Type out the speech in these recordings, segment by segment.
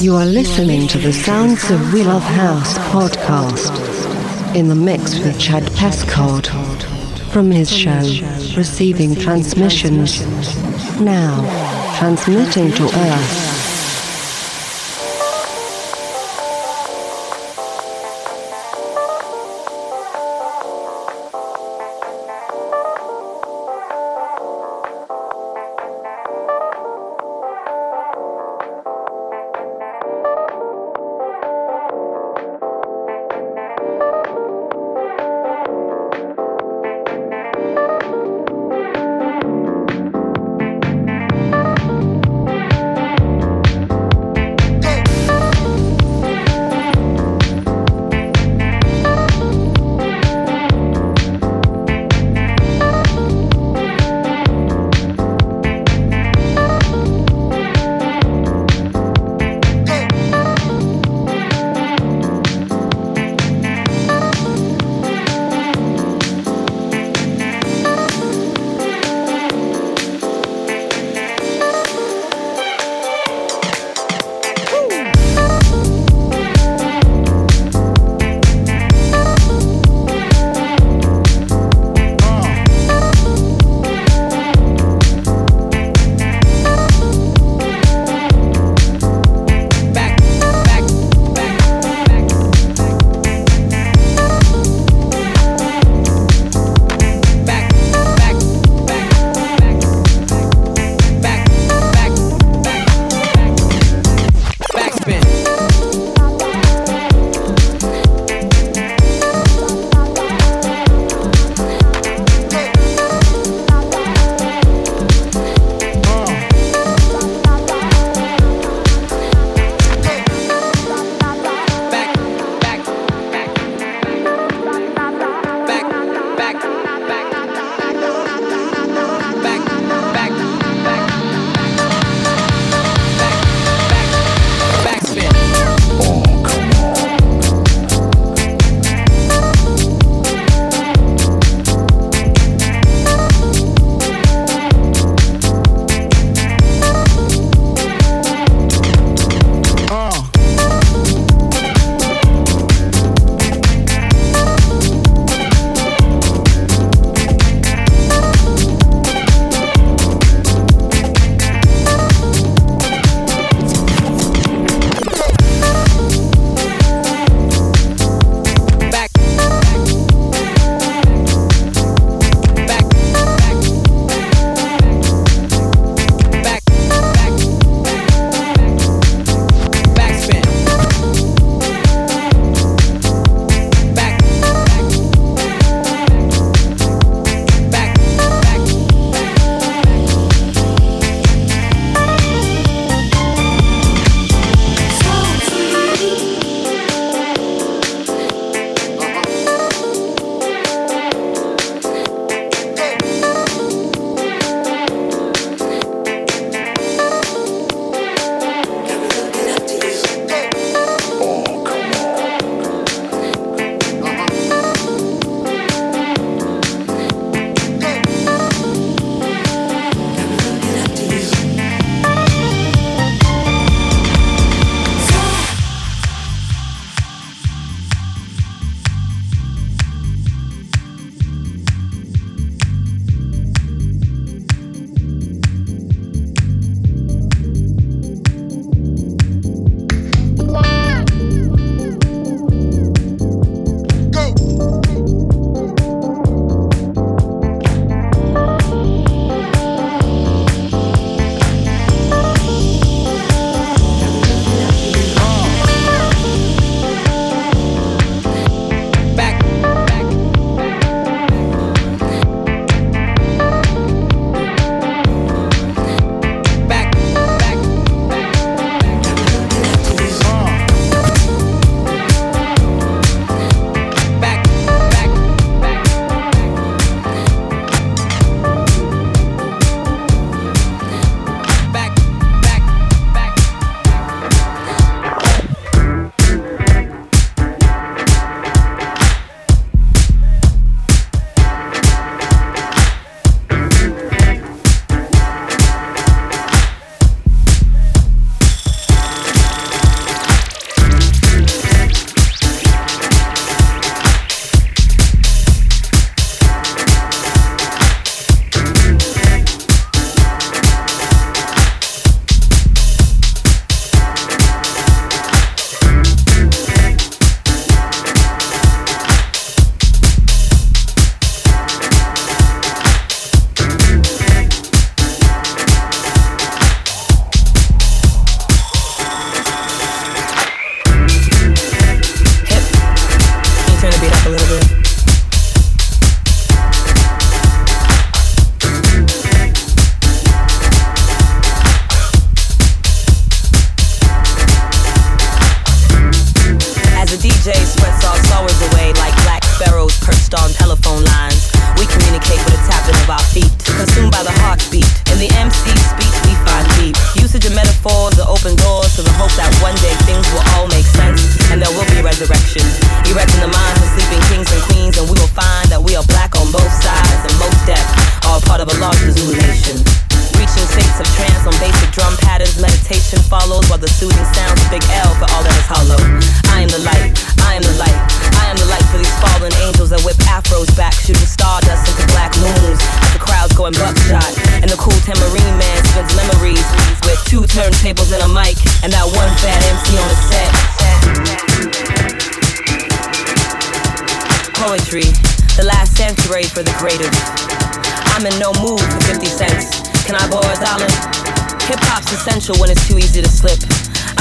You are listening to the Sounds of We Love House podcast in the mix with Chad Pescod from his show Receiving Transmissions. Now, transmitting to Earth.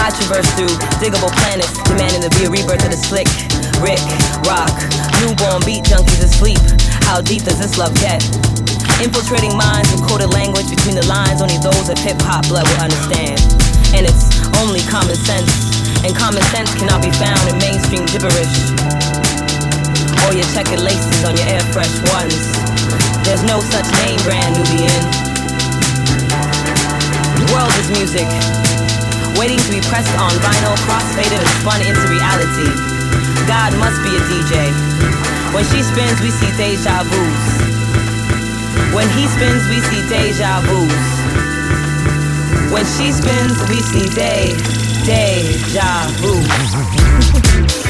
I traverse through Digable Planets, demanding to be a rebirth of the slick. Rick, rock, newborn beat junkies asleep. How deep does this love get? Infiltrating minds with coded language between the lines, only those of hip hop blood will understand. And it's only common sense, and common sense cannot be found in mainstream gibberish. Or your checkered laces on your air fresh ones. There's no such name brand Nubian. The world is music, waiting to be pressed on vinyl, crossfaded and spun into reality. God must be a DJ. When she spins, we see deja vus. When he spins, we see deja vus. When she spins, we see day, deja vu.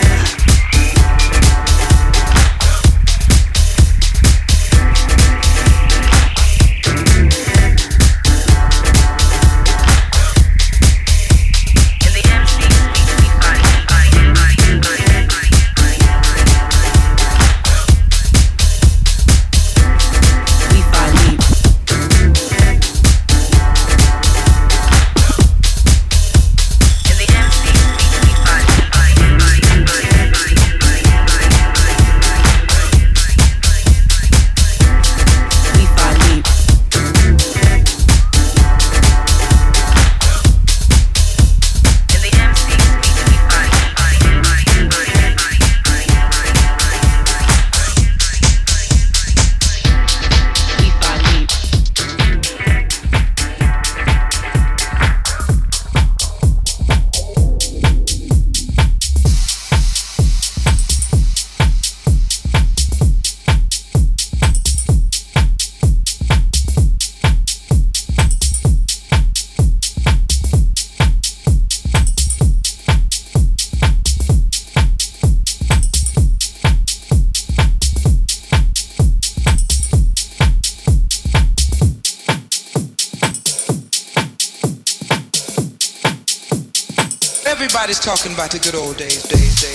talking about the good old days, days, days,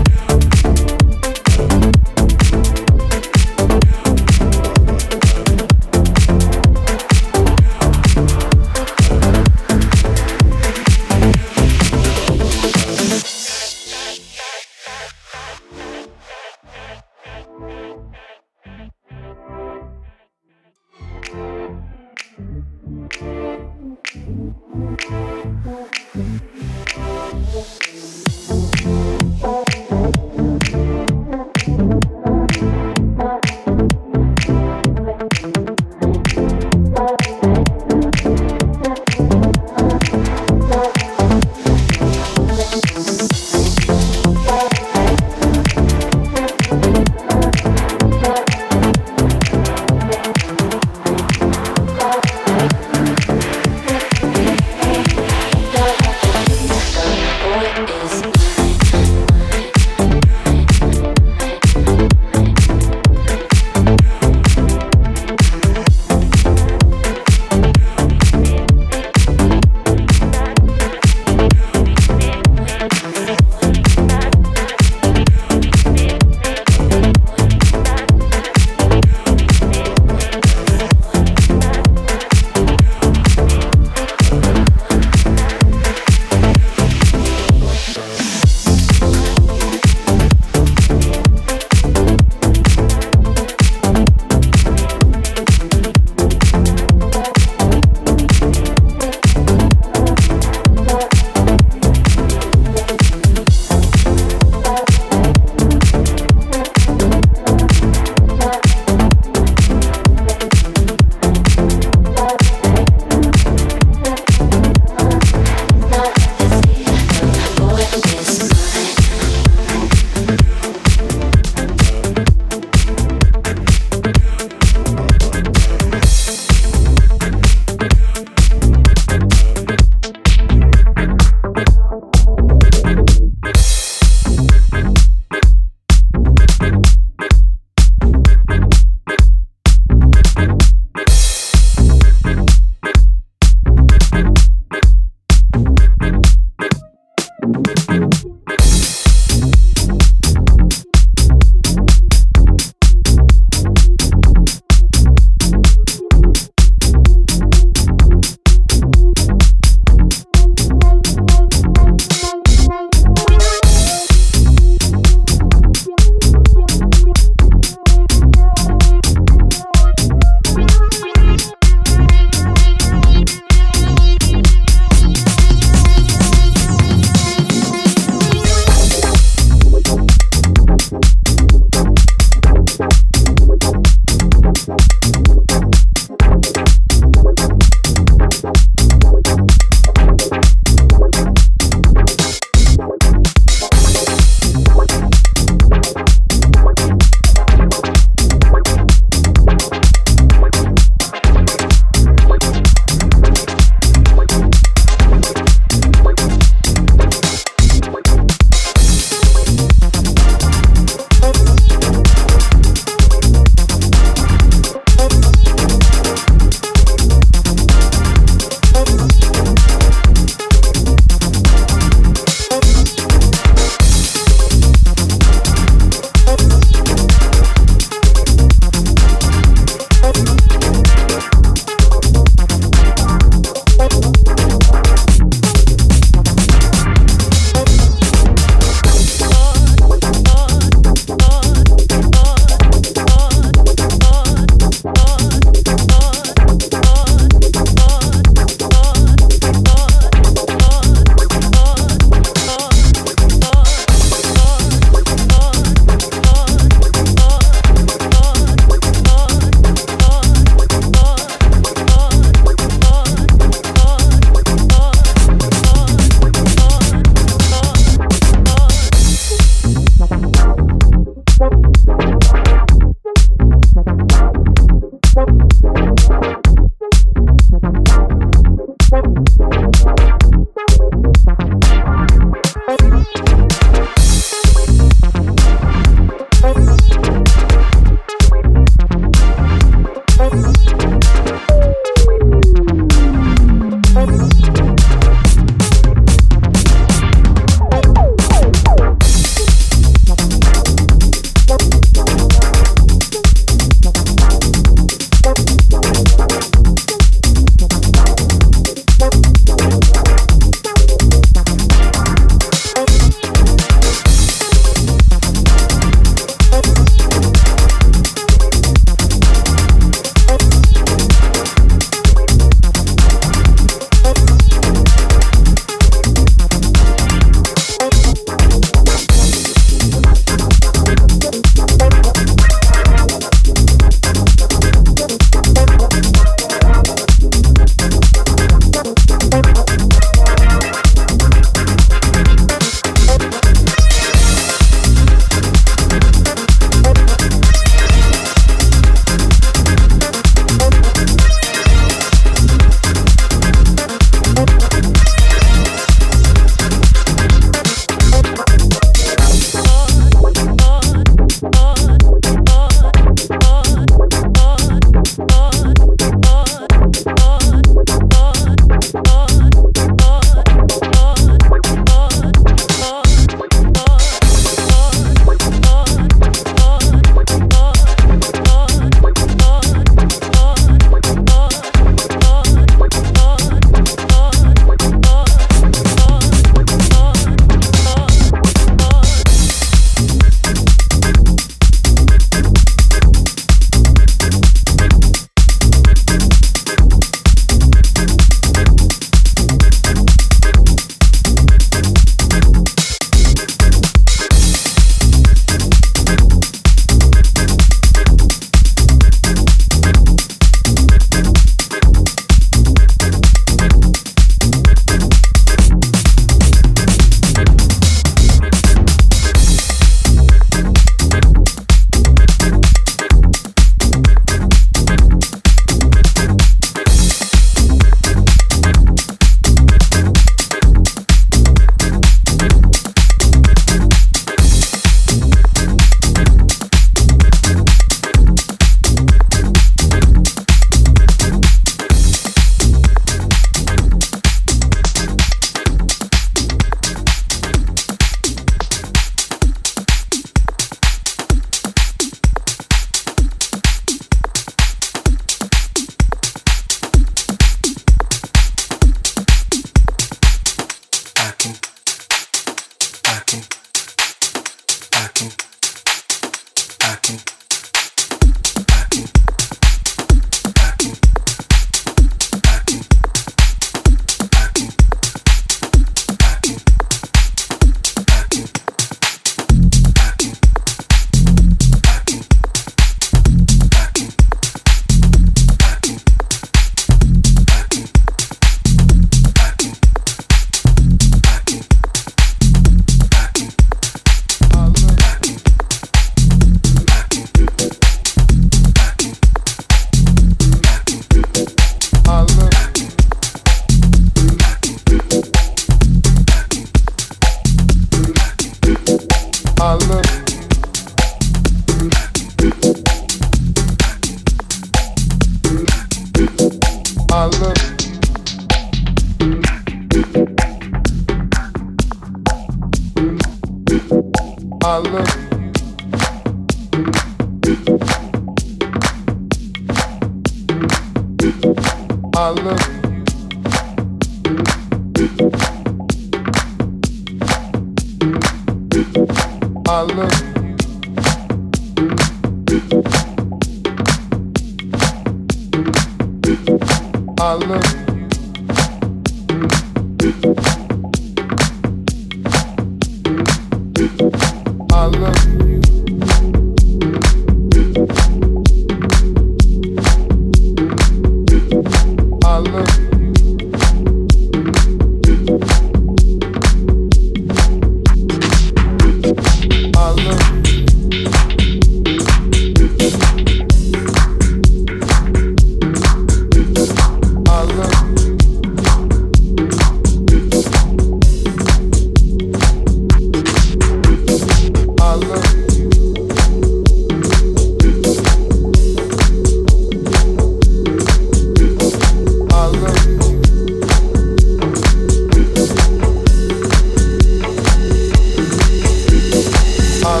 I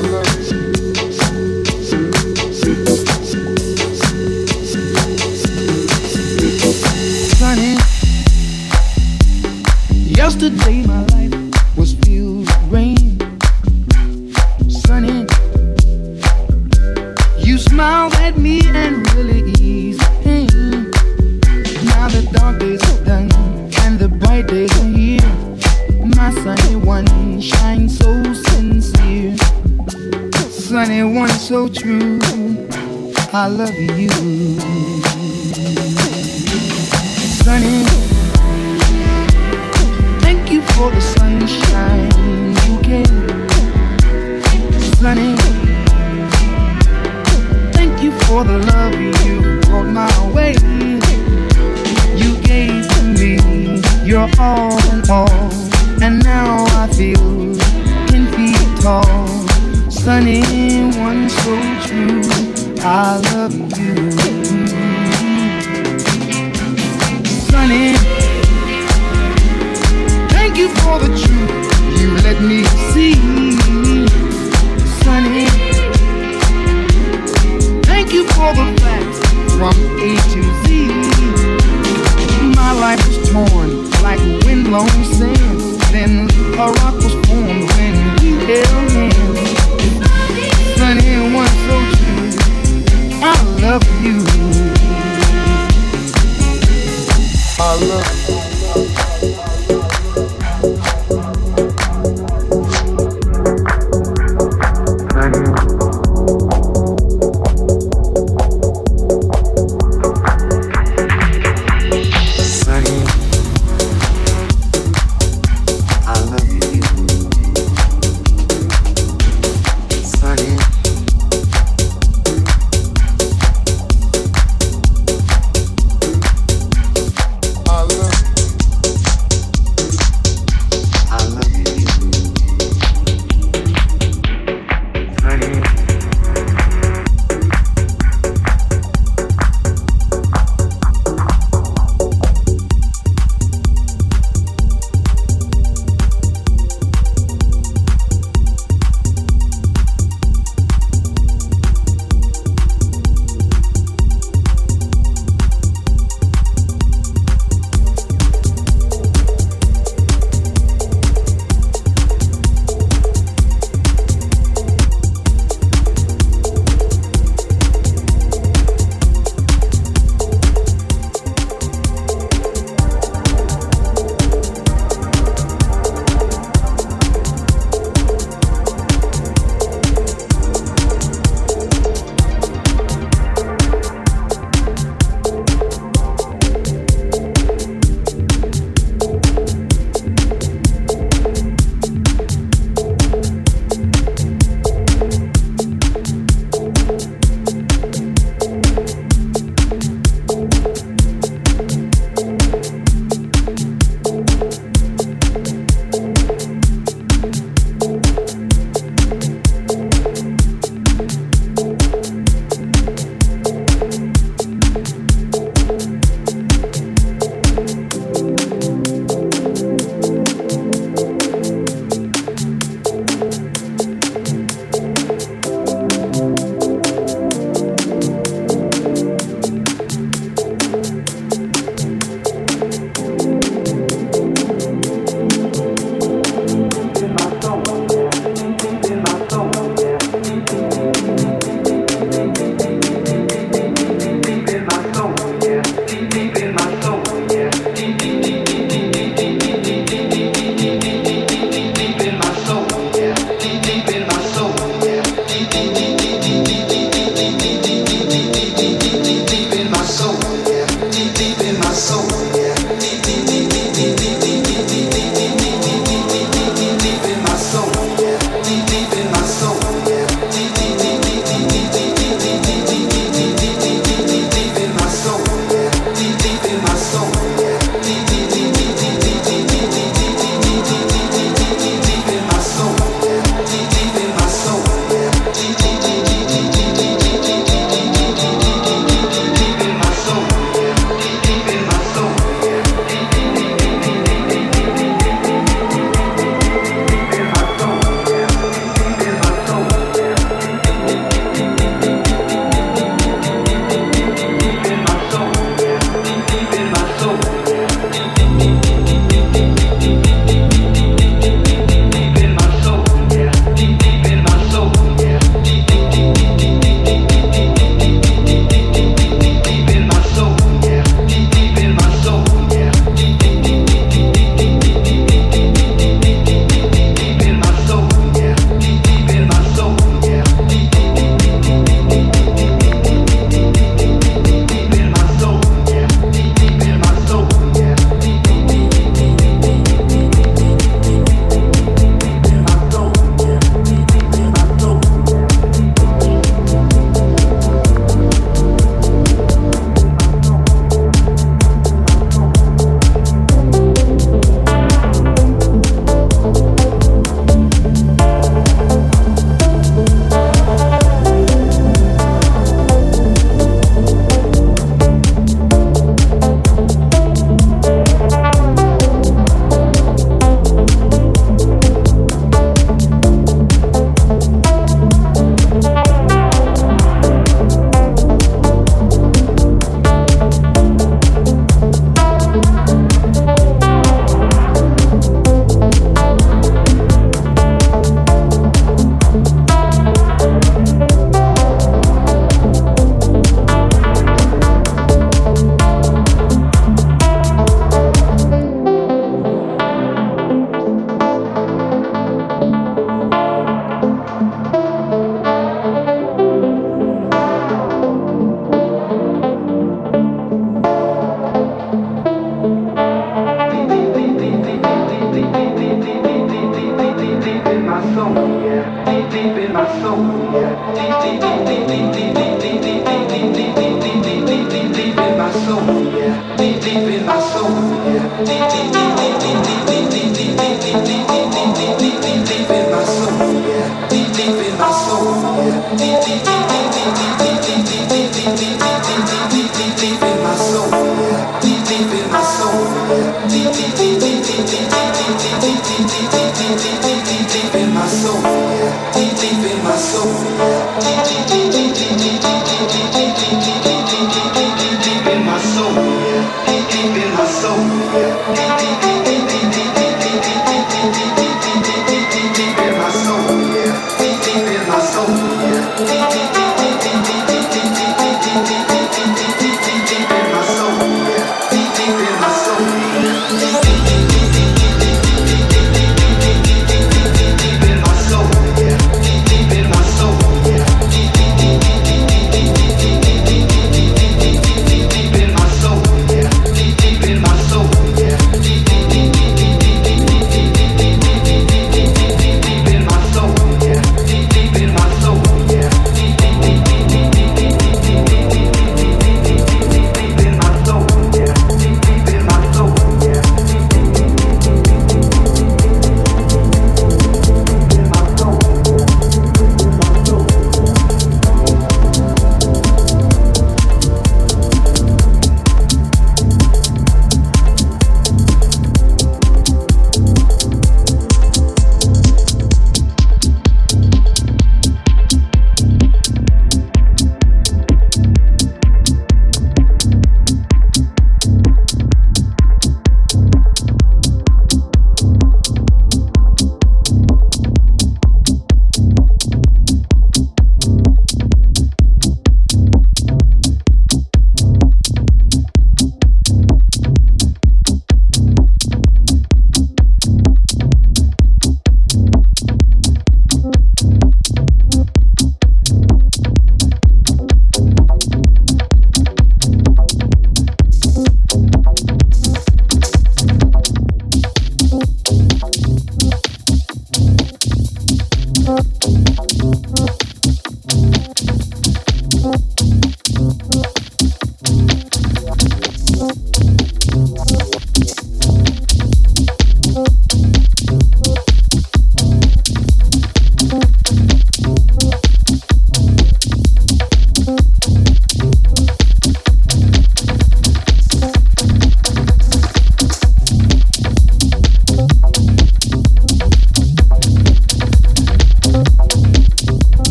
love.